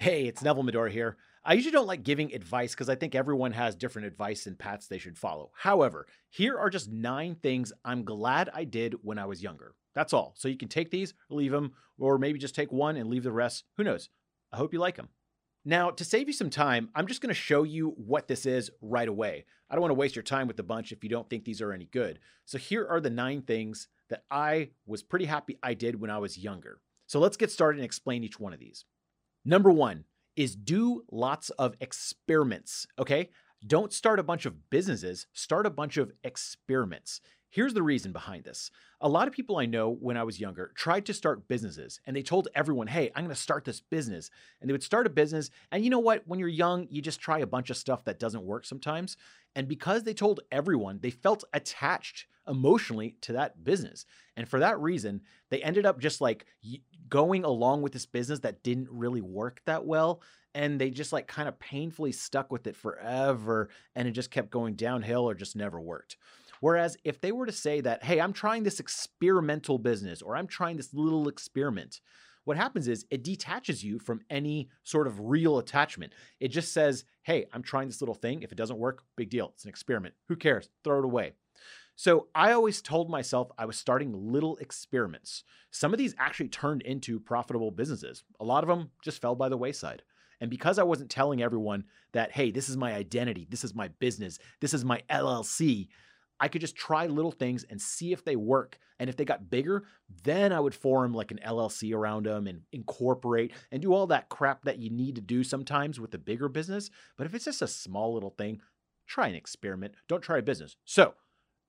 Hey, it's Neville Medhora here. I usually don't like giving advice because I think everyone has different advice and paths they should follow. However, here are just nine things I'm glad I did when I was younger. That's all. So you can take these, leave them, or maybe just take one and leave the rest. Who knows? I hope you like them. Now, to save you some time, I'm just going to show you what this is right away. I don't want to waste your time with the bunch if you don't think these are any good. So here are the nine things that I was pretty happy I did when I was younger. So let's get started and explain each one of these. Number one is do lots of experiments, okay? Don't start a bunch of businesses, start a bunch of experiments. Here's the reason behind this. A lot of people I know when I was younger tried to start businesses and they told everyone, hey, I'm going to start this business. And they would start a business. And you know what? When you're young, you just try a bunch of stuff that doesn't work sometimes. And because they told everyone, they felt attached emotionally to that business. And for that reason, they ended up just like going along with this business that didn't really work that well. And they just like kind of painfully stuck with it forever. And it just kept going downhill or just never worked. Whereas if they were to say that, hey, I'm trying this experimental business or I'm trying this little experiment, what happens is it detaches you from any sort of real attachment. It just says, hey, I'm trying this little thing. If it doesn't work, big deal. It's an experiment. Who cares? Throw it away. So I always told myself I was starting little experiments. Some of these actually turned into profitable businesses. A lot of them just fell by the wayside. And because I wasn't telling everyone that, hey, this is my identity, this is my business, this is my LLC, I could just try little things and see if they work. And if they got bigger, then I would form like an LLC around them and incorporate and do all that crap that you need to do sometimes with a bigger business. But if it's just a small little thing, try an experiment. Don't try a business. So,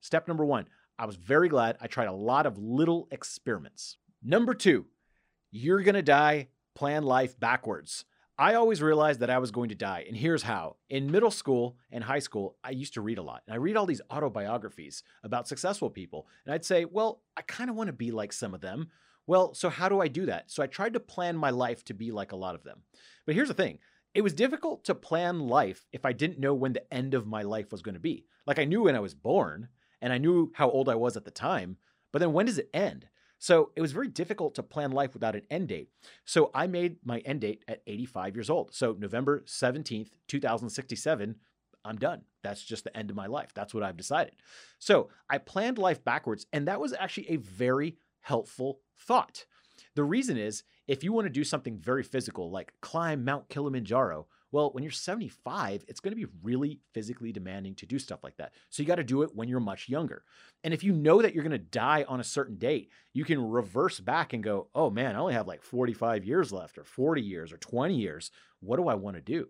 Step number one, I was very glad I tried a lot of little experiments. Number two, you're gonna die, plan life backwards. I always realized that I was going to die, and here's how. In middle school and high school, I used to read a lot, and I read all these autobiographies about successful people, and I'd say, well, I kind of want to be like some of them. Well, so how do I do that? So I tried to plan my life to be like a lot of them. But here's the thing it was difficult to plan life if I didn't know when the end of my life was going to be. Like I knew when I was born, and I knew how old I was at the time. But then when does it end? So it was very difficult to plan life without an end date. So I made my end date at 85 years old. So November 17th, 2067, I'm done. That's just the end of my life. That's what I've decided. So I planned life backwards, and that was actually a very helpful thought. The reason is if you want to do something very physical, like climb Mount Kilimanjaro, well, when you're 75, it's going to be really physically demanding to do stuff like that. So you got to do it when you're much younger. And if you know that you're going to die on a certain date, you can reverse back and go, oh man, I only have like 45 years left, or 40 years, or 20 years. What do I want to do?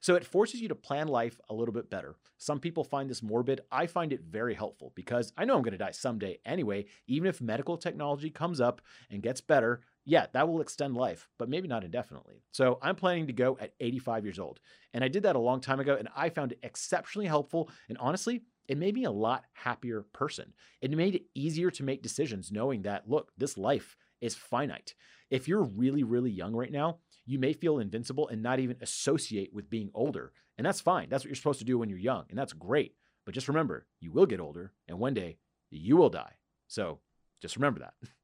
So it forces you to plan life a little bit better. Some people find this morbid. I find it very helpful because I know I'm going to die someday anyway. Even if medical technology comes up and gets better, yeah, that will extend life, but maybe not indefinitely. So I'm planning to go at 85 years old. And I did that a long time ago, and I found it exceptionally helpful. And honestly, it made me a lot happier person. It made it easier to make decisions knowing that, look, this life is finite. If you're really, really young right now, you may feel invincible and not even associate with being older. And that's fine. That's what you're supposed to do when you're young. And that's great. But just remember, you will get older, and one day you will die. So just remember that.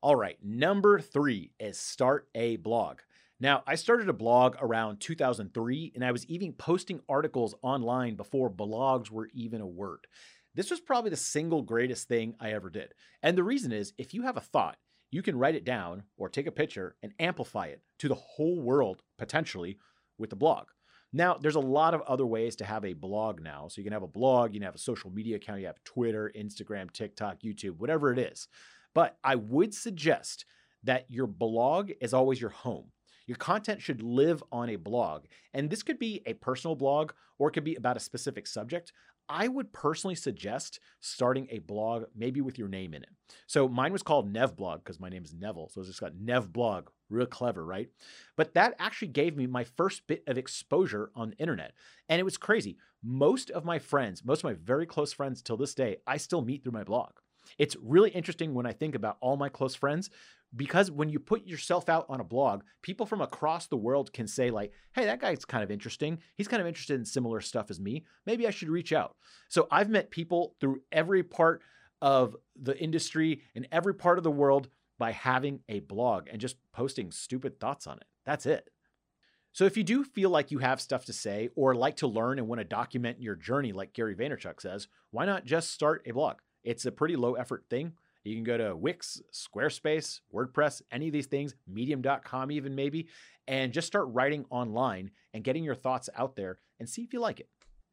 All right, number three is start a blog. Now, I started a blog around 2003, and I was even posting articles online before blogs were even a word. This was probably the single greatest thing I ever did. And the reason is if you have a thought, you can write it down or take a picture and amplify it to the whole world potentially with the blog. Now, there's a lot of other ways to have a blog now. So you can have a blog, you can have a social media account, you have Twitter, Instagram, TikTok, YouTube, whatever it is. But I would suggest that your blog is always your home. Your content should live on a blog. And this could be a personal blog or it could be about a specific subject. I would personally suggest starting a blog, maybe with your name in it. So mine was called Nevblog because my name is Neville. So it's just got Nevblog. Real clever, right? But that actually gave me my first bit of exposure on the internet. And it was crazy. Most of my friends, most of my very close friends till this day, I still meet through my blog. It's really interesting when I think about all my close friends because when you put yourself out on a blog, people from across the world can say like, "Hey, that guy's kind of interesting. He's kind of interested in similar stuff as me. Maybe I should reach out." So I've met people through every part of the industry in every part of the world by having a blog and just posting stupid thoughts on it. That's it. So if you do feel like you have stuff to say or like to learn and want to document your journey, like Gary Vaynerchuk says, why not just start a blog? It's a pretty low effort thing. You can go to Wix, Squarespace, WordPress, any of these things, medium.com even maybe, and just start writing online and getting your thoughts out there and see if you like it.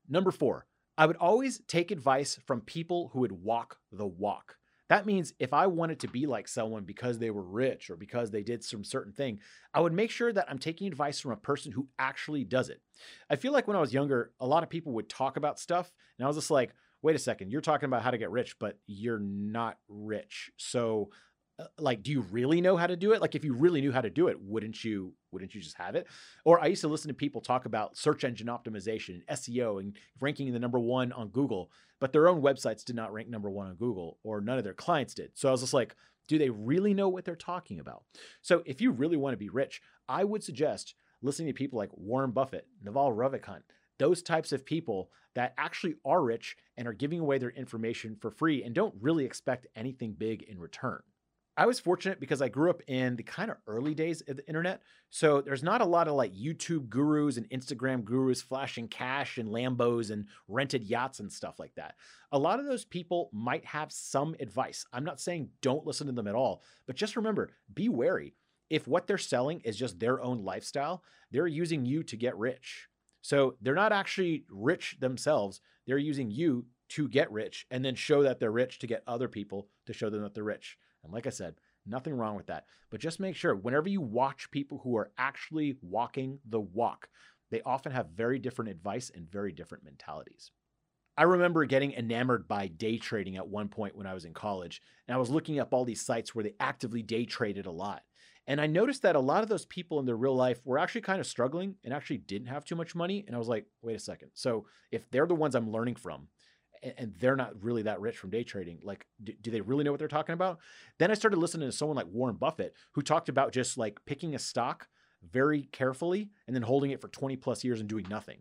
Number four, I would always take advice from people who would walk the walk. That means if I wanted to be like someone because they were rich or because they did some certain thing, I would make sure that I'm taking advice from a person who actually does it. I feel like when I was younger, a lot of people would talk about stuff, and I was just like, wait a second, you're talking about how to get rich, but you're not rich. So uh, like do you really know how to do it? Like if you really knew how to do it wouldn't you wouldn't you just have it? Or i used to listen to people talk about search engine optimization and seo and ranking the number one on google but their own websites did not rank number one on google or none of their clients did. So i was just like do they really know what they're talking about? So if you really want to be rich i would suggest listening to people like warren buffett naval ravikant those types of people that actually are rich and are giving away their information for free and don't really expect anything big in return I was fortunate because I grew up in the kind of early days of the internet. So there's not a lot of like YouTube gurus and Instagram gurus flashing cash and Lambos and rented yachts and stuff like that. A lot of those people might have some advice. I'm not saying don't listen to them at all, but just remember be wary. If what they're selling is just their own lifestyle, they're using you to get rich. So they're not actually rich themselves. They're using you to get rich and then show that they're rich to get other people to show them that they're rich. And like I said, nothing wrong with that. But just make sure whenever you watch people who are actually walking the walk, they often have very different advice and very different mentalities. I remember getting enamored by day trading at one point when I was in college, and I was looking up all these sites where they actively day traded a lot. And I noticed that a lot of those people in their real life were actually kind of struggling and actually didn't have too much money. And I was like, wait a second. So if they're the ones I'm learning from, and they're not really that rich from day trading. Like, do, do, they really know what they're talking about? Then I started listening to someone like Warren Buffett, who talked about just like picking a stock very carefully and then holding it for 20 plus years and doing nothing.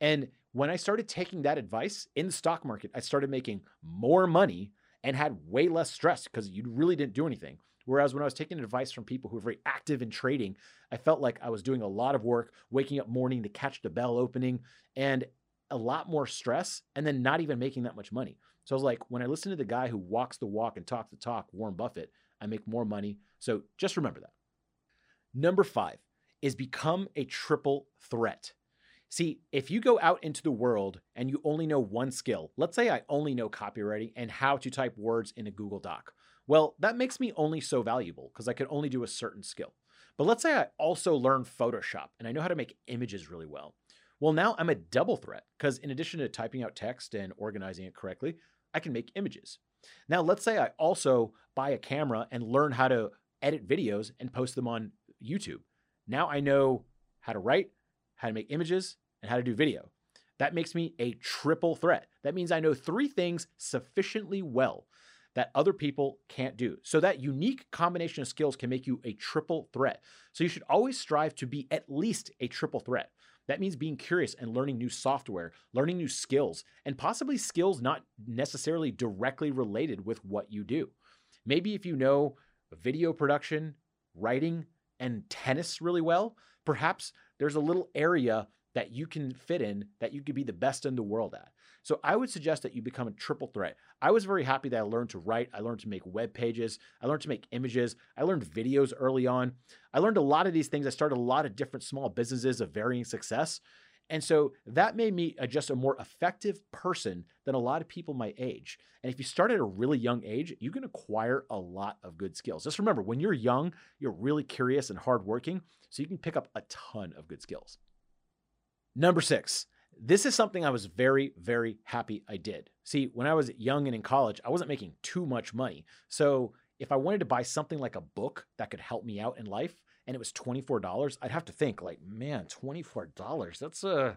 And when I started taking that advice in the stock market, I started making more money and had way less stress because you really didn't do anything. Whereas when I was taking advice from people who are very active in trading, I felt like I was doing a lot of work, waking up morning to catch the bell opening. And a lot more stress and then not even making that much money. So I was like, when I listen to the guy who walks the walk and talks the talk, Warren Buffett, I make more money. So just remember that. Number five is become a triple threat. See, if you go out into the world and you only know one skill, let's say I only know copywriting and how to type words in a Google Doc. Well, that makes me only so valuable because I can only do a certain skill. But let's say I also learn Photoshop and I know how to make images really well. Well, now I'm a double threat because in addition to typing out text and organizing it correctly, I can make images. Now, let's say I also buy a camera and learn how to edit videos and post them on YouTube. Now I know how to write, how to make images, and how to do video. That makes me a triple threat. That means I know three things sufficiently well that other people can't do. So that unique combination of skills can make you a triple threat. So you should always strive to be at least a triple threat. That means being curious and learning new software, learning new skills, and possibly skills not necessarily directly related with what you do. Maybe if you know video production, writing, and tennis really well, perhaps there's a little area that you can fit in that you could be the best in the world at. So I would suggest that you become a triple threat. I was very happy that I learned to write, I learned to make web pages, I learned to make images, I learned videos early on. I learned a lot of these things. I started a lot of different small businesses of varying success. And so that made me just a more effective person than a lot of people my age. And if you start at a really young age, you can acquire a lot of good skills. Just remember, when you're young, you're really curious and hardworking, so you can pick up a ton of good skills. Number six, this is something I was very, very happy I did. See, when I was young and in college, I wasn't making too much money. So if I wanted to buy something like a book that could help me out in life and it was $24, I'd have to think like, man, $24, that's a,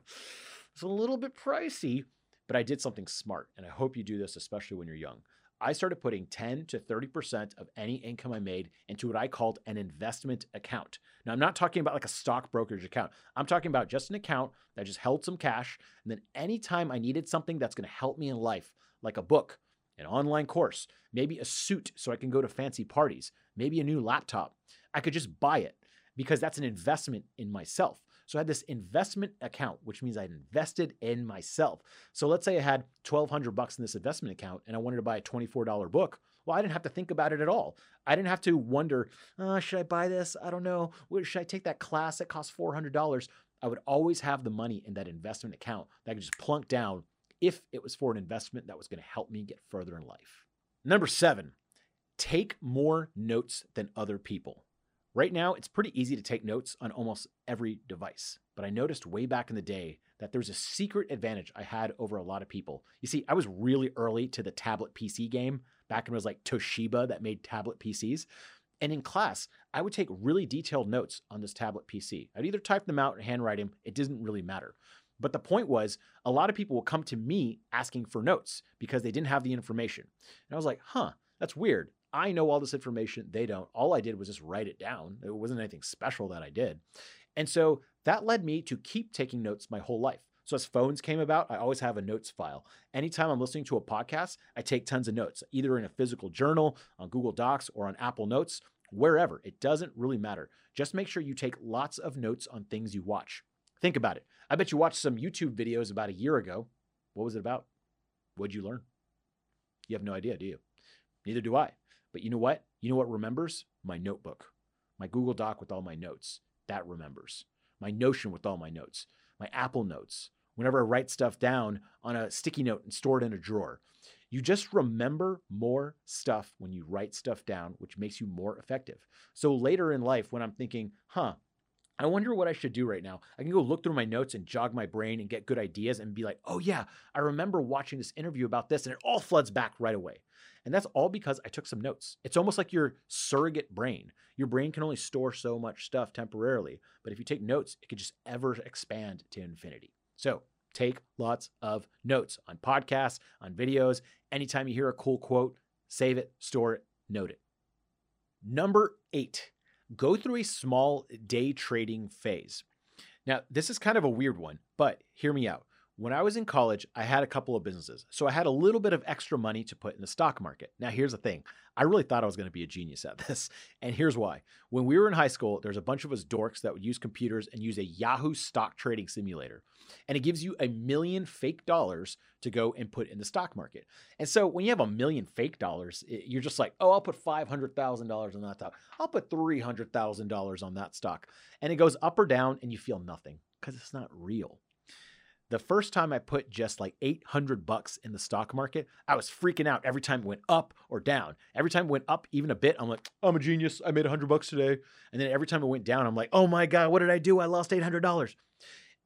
that's a little bit pricey. But I did something smart. And I hope you do this, especially when you're young. I started putting 10 to 30% of any income I made into what I called an investment account. Now, I'm not talking about like a stock brokerage account. I'm talking about just an account that just held some cash. And then anytime I needed something that's going to help me in life, like a book, an online course, maybe a suit so I can go to fancy parties, maybe a new laptop, I could just buy it because that's an investment in myself. So I had this investment account, which means I invested in myself. So let's say I had 1200 bucks in this investment account and I wanted to buy a $24 book. Well, I didn't have to think about it at all. I didn't have to wonder, oh, should I buy this? I don't know. Should I take that class that costs $400? I would always have the money in that investment account that I could just plunk down if it was for an investment that was going to help me get further in life. Number seven, take more notes than other people. Right now, it's pretty easy to take notes on almost every device, but I noticed way back in the day that there's a secret advantage I had over a lot of people. You see, I was really early to the tablet PC game back when it was like Toshiba that made tablet PCs. And in class, I would take really detailed notes on this tablet PC. I'd either type them out or handwrite them, it didn't really matter. But the point was, a lot of people will come to me asking for notes because they didn't have the information. And I was like, huh, that's weird. I know all this information. They don't. All I did was just write it down. It wasn't anything special that I did. And so that led me to keep taking notes my whole life. So as phones came about, I always have a notes file. Anytime I'm listening to a podcast, I take tons of notes, either in a physical journal, on Google Docs, or on Apple Notes, wherever. It doesn't really matter. Just make sure you take lots of notes on things you watch. Think about it. I bet you watched some YouTube videos about a year ago. What was it about? What'd you learn? You have no idea, do you? Neither do I. But you know what? You know what remembers? My notebook, my Google Doc with all my notes. That remembers. My Notion with all my notes, my Apple Notes. Whenever I write stuff down on a sticky note and store it in a drawer. You just remember more stuff when you write stuff down, which makes you more effective. So later in life, when I'm thinking, huh, I wonder what I should do right now. I can go look through my notes and jog my brain and get good ideas and be like, oh, yeah, I remember watching this interview about this, and it all floods back right away. And that's all because I took some notes. It's almost like your surrogate brain. Your brain can only store so much stuff temporarily, but if you take notes, it could just ever expand to infinity. So take lots of notes on podcasts, on videos. Anytime you hear a cool quote, save it, store it, note it. Number eight, go through a small day trading phase. Now, this is kind of a weird one, but hear me out. When I was in college, I had a couple of businesses. So I had a little bit of extra money to put in the stock market. Now, here's the thing I really thought I was going to be a genius at this. And here's why. When we were in high school, there's a bunch of us dorks that would use computers and use a Yahoo stock trading simulator. And it gives you a million fake dollars to go and put in the stock market. And so when you have a million fake dollars, you're just like, oh, I'll put $500,000 on that stock. I'll put $300,000 on that stock. And it goes up or down, and you feel nothing because it's not real. The first time I put just like 800 bucks in the stock market, I was freaking out every time it went up or down. Every time it went up even a bit, I'm like, I'm a genius. I made 100 bucks today. And then every time it went down, I'm like, oh my God, what did I do? I lost $800.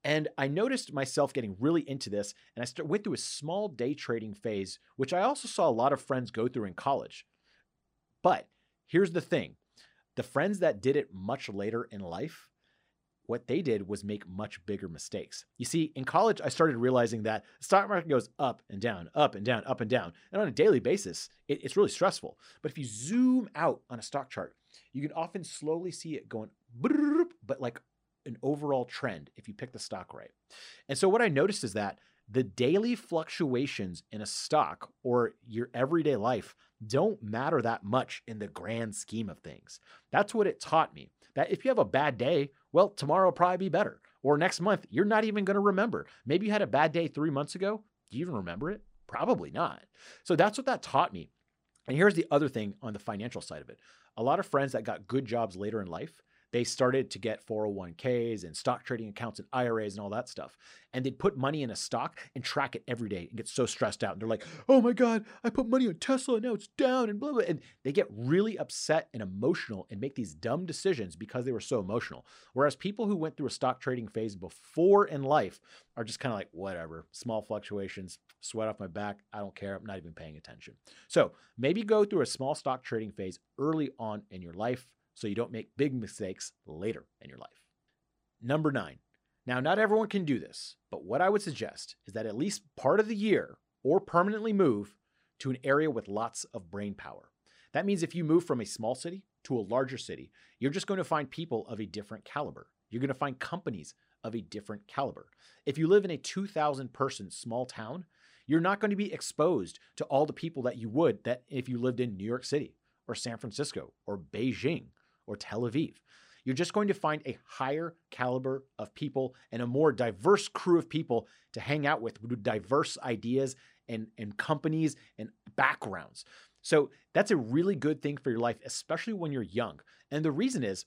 And I noticed myself getting really into this, and I went through a small day trading phase, which I also saw a lot of friends go through in college. But here's the thing the friends that did it much later in life, what they did was make much bigger mistakes. You see, in college, I started realizing that the stock market goes up and down, up and down, up and down. And on a daily basis, it, it's really stressful. But if you zoom out on a stock chart, you can often slowly see it going, but like an overall trend if you pick the stock right. And so what I noticed is that the daily fluctuations in a stock or your everyday life don't matter that much in the grand scheme of things. That's what it taught me. That if you have a bad day, well, tomorrow will probably be better. Or next month, you're not even going to remember. Maybe you had a bad day three months ago. Do you even remember it? Probably not. So that's what that taught me. And here's the other thing on the financial side of it. A lot of friends that got good jobs later in life, they started to get 401ks and stock trading accounts and IRAs and all that stuff. And they'd put money in a stock and track it every day and get so stressed out. And they're like, oh my God, I put money on Tesla and now it's down and blah, blah. And they get really upset and emotional and make these dumb decisions because they were so emotional. Whereas people who went through a stock trading phase before in life are just kind of like, whatever, small fluctuations, sweat off my back. I don't care. I'm not even paying attention. So maybe go through a small stock trading phase early on in your life so you don't make big mistakes later in your life. Number nine. Now, not everyone can do this, but what I would suggest is that at least part of the year or permanently move to an area with lots of brain power. That means if you move from a small city to a larger city, you're just going to find people of a different caliber. You're going to find companies of a different caliber. If you live in a 2,000 person small town, you're not going to be exposed to all the people that you would that if you lived in New York City or San Francisco or Beijing or Tel Aviv. you're just going to find a higher caliber of people and a more diverse crew of people to hang out with with diverse ideas and, and companies and backgrounds. So that's a really good thing for your life, especially when you're young. And the reason is,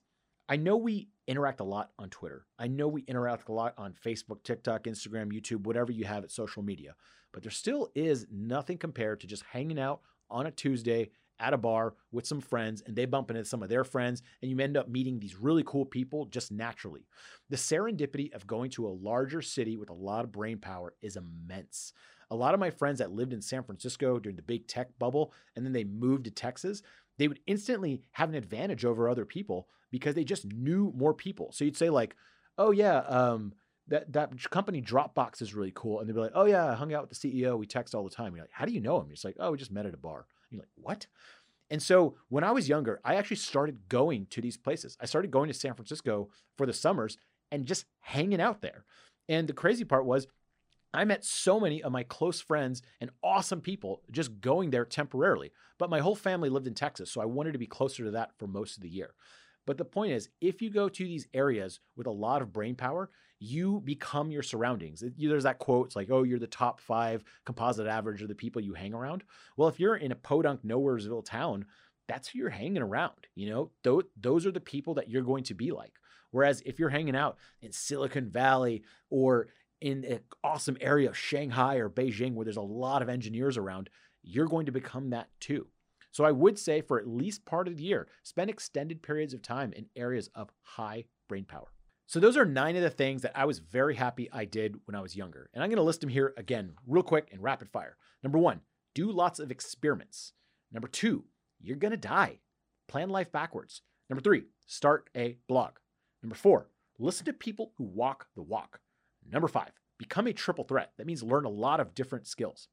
I know we interact a lot on Twitter. I know we interact a lot on Facebook, TikTok, Instagram, YouTube, whatever you have at social media. But there still is nothing compared to just hanging out on a Tuesday at a bar with some friends and they bump into some of their friends and you end up meeting these really cool people just naturally. The serendipity of going to a larger city with a lot of brain power is immense. A lot of my friends that lived in San Francisco during the big tech bubble and then they moved to Texas, they would instantly have an advantage over other people because they just knew more people. So you'd say like, "Oh yeah, um, that that company Dropbox is really cool," and they'd be like, "Oh yeah, I hung out with the CEO. We text all the time." You're like, "How do you know him?" It's like, "Oh, we just met at a bar." You're like, "What?" And so when I was younger, I actually started going to these places. I started going to San Francisco for the summers and just hanging out there. And the crazy part was I met so many of my close friends and awesome people just going there temporarily. But my whole family lived in Texas, so I wanted to be closer to that for most of the year. But the point is, if you go to these areas with a lot of brain power, you become your surroundings. There's that quote, it's like, oh, you're the top five composite average of the people you hang around. Well, if you're in a podunk nowheresville town, that's who you're hanging around. You know, those are the people that you're going to be like. Whereas if you're hanging out in Silicon Valley or in an awesome area of Shanghai or Beijing where there's a lot of engineers around, you're going to become that too. So I would say for at least part of the year, spend extended periods of time in areas of high brain power. So those are nine of the things that I was very happy I did when I was younger. And I'm going to list them here again, real quick and rapid fire. Number one, do lots of experiments. Number two, you're going to die. Plan life backwards. Number three, start a blog. Number four, listen to people who walk the walk. Number five, become a triple threat. That means learn a lot of different skills.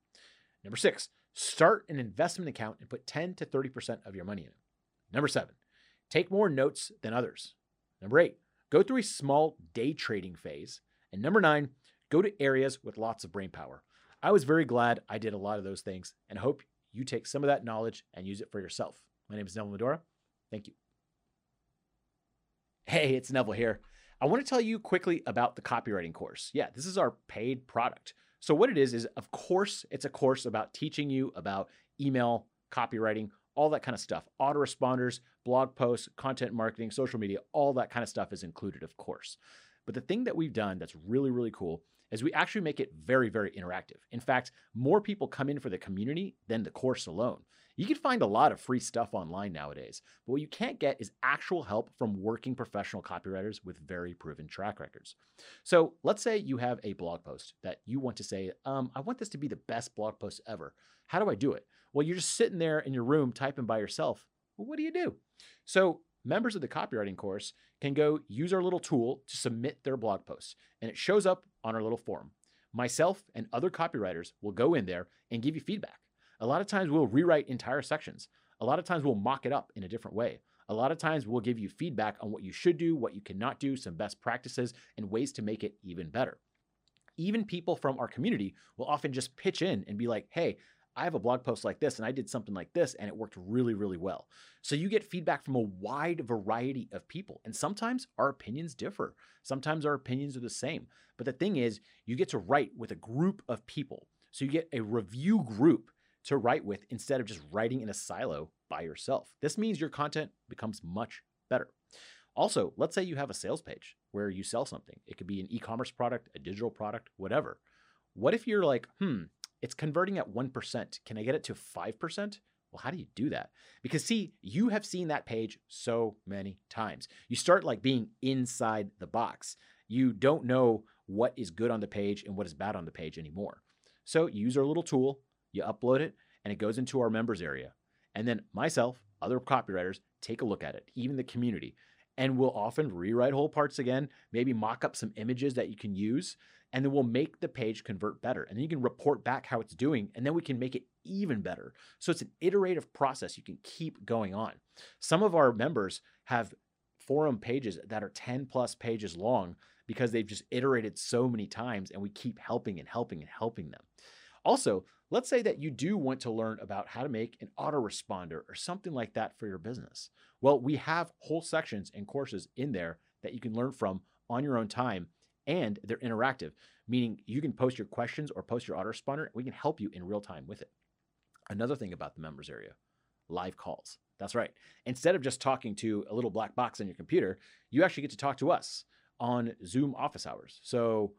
Number six, start an investment account and put 10 to 30% of your money in it. Number seven, take more notes than others. Number eight, go through a small day trading phase. And number nine, go to areas with lots of brain power. I was very glad I did a lot of those things and hope you take some of that knowledge and use it for yourself. My name is Neville Medhora. Thank you. Hey, it's Neville here. I want to tell you quickly about the copywriting course. Yeah, this is our paid product. So, what it is, is of course, it's a course about teaching you about email, copywriting, all that kind of stuff. Autoresponders, blog posts, content marketing, social media, all that kind of stuff is included, of course. But the thing that we've done that's really, really cool is we actually make it very, very interactive. In fact, more people come in for the community than the course alone. You can find a lot of free stuff online nowadays, but what you can't get is actual help from working professional copywriters with very proven track records. So let's say you have a blog post that you want to say, um, I want this to be the best blog post ever. How do I do it? Well, you're just sitting there in your room typing by yourself. Well, what do you do? So members of the copywriting course can go use our little tool to submit their blog posts, and it shows up on our little form. Myself and other copywriters will go in there and give you feedback. A lot of times we'll rewrite entire sections. A lot of times we'll mock it up in a different way. A lot of times we'll give you feedback on what you should do, what you cannot do, some best practices, and ways to make it even better. Even people from our community will often just pitch in and be like, hey, I have a blog post like this and I did something like this and it worked really, really well. So you get feedback from a wide variety of people. And sometimes our opinions differ. Sometimes our opinions are the same. But the thing is, you get to write with a group of people. So you get a review group to write with instead of just writing in a silo by yourself. This means your content becomes much better. Also, let's say you have a sales page where you sell something. It could be an e commerce product, a digital product, whatever. What if you're like, hmm, it's converting at 1%. Can I get it to 5%? Well, how do you do that? Because see, you have seen that page so many times. You start like being inside the box. You don't know what is good on the page and what is bad on the page anymore. So use our little tool, you upload it, and it goes into our members area. And then myself, other copywriters take a look at it, even the community. And we'll often rewrite whole parts again, maybe mock up some images that you can use, and then we'll make the page convert better. And then you can report back how it's doing, and then we can make it even better. So it's an iterative process. You can keep going on. Some of our members have forum pages that are 10 plus pages long because they've just iterated so many times, and we keep helping and helping and helping them. Also, let's say that you do want to learn about how to make an autoresponder or something like that for your business. Well, we have whole sections and courses in there that you can learn from on your own time and they're interactive, meaning you can post your questions or post your autoresponder. We can help you in real time with it. Another thing about the members area live calls. That's right. Instead of just talking to a little black box on your computer, you actually get to talk to us on Zoom office hours. So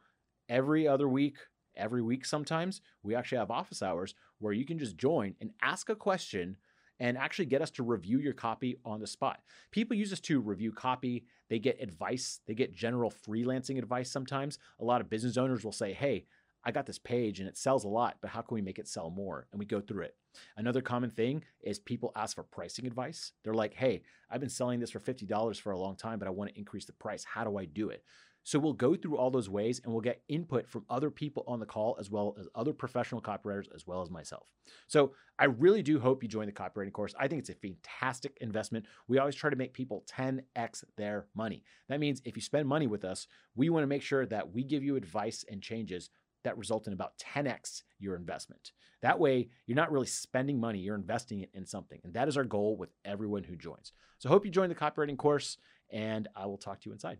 every other week, every week sometimes, we actually have office hours where you can just join and ask a question and actually get us to review your copy on the spot. People use us to review copy, they get advice, they get general freelancing advice sometimes. A lot of business owners will say, Hey, I got this page and it sells a lot, but how can we make it sell more? And we go through it. Another common thing is people ask for pricing advice. They're like, hey, I've been selling this for $50 for a long time, but I want to increase the price. How do I do it? So we'll go through all those ways and we'll get input from other people on the call as well as other professional copywriters as well as myself. So I really do hope you join the copywriting course. I think it's a fantastic investment. We always try to make people 10x their money. That means if you spend money with us, we want to make sure that we give you advice and changes that result in about 10x your investment. That way, you're not really spending money, you're investing it in something. And that is our goal with everyone who joins. So hope you join the copywriting course, and I will talk to you inside.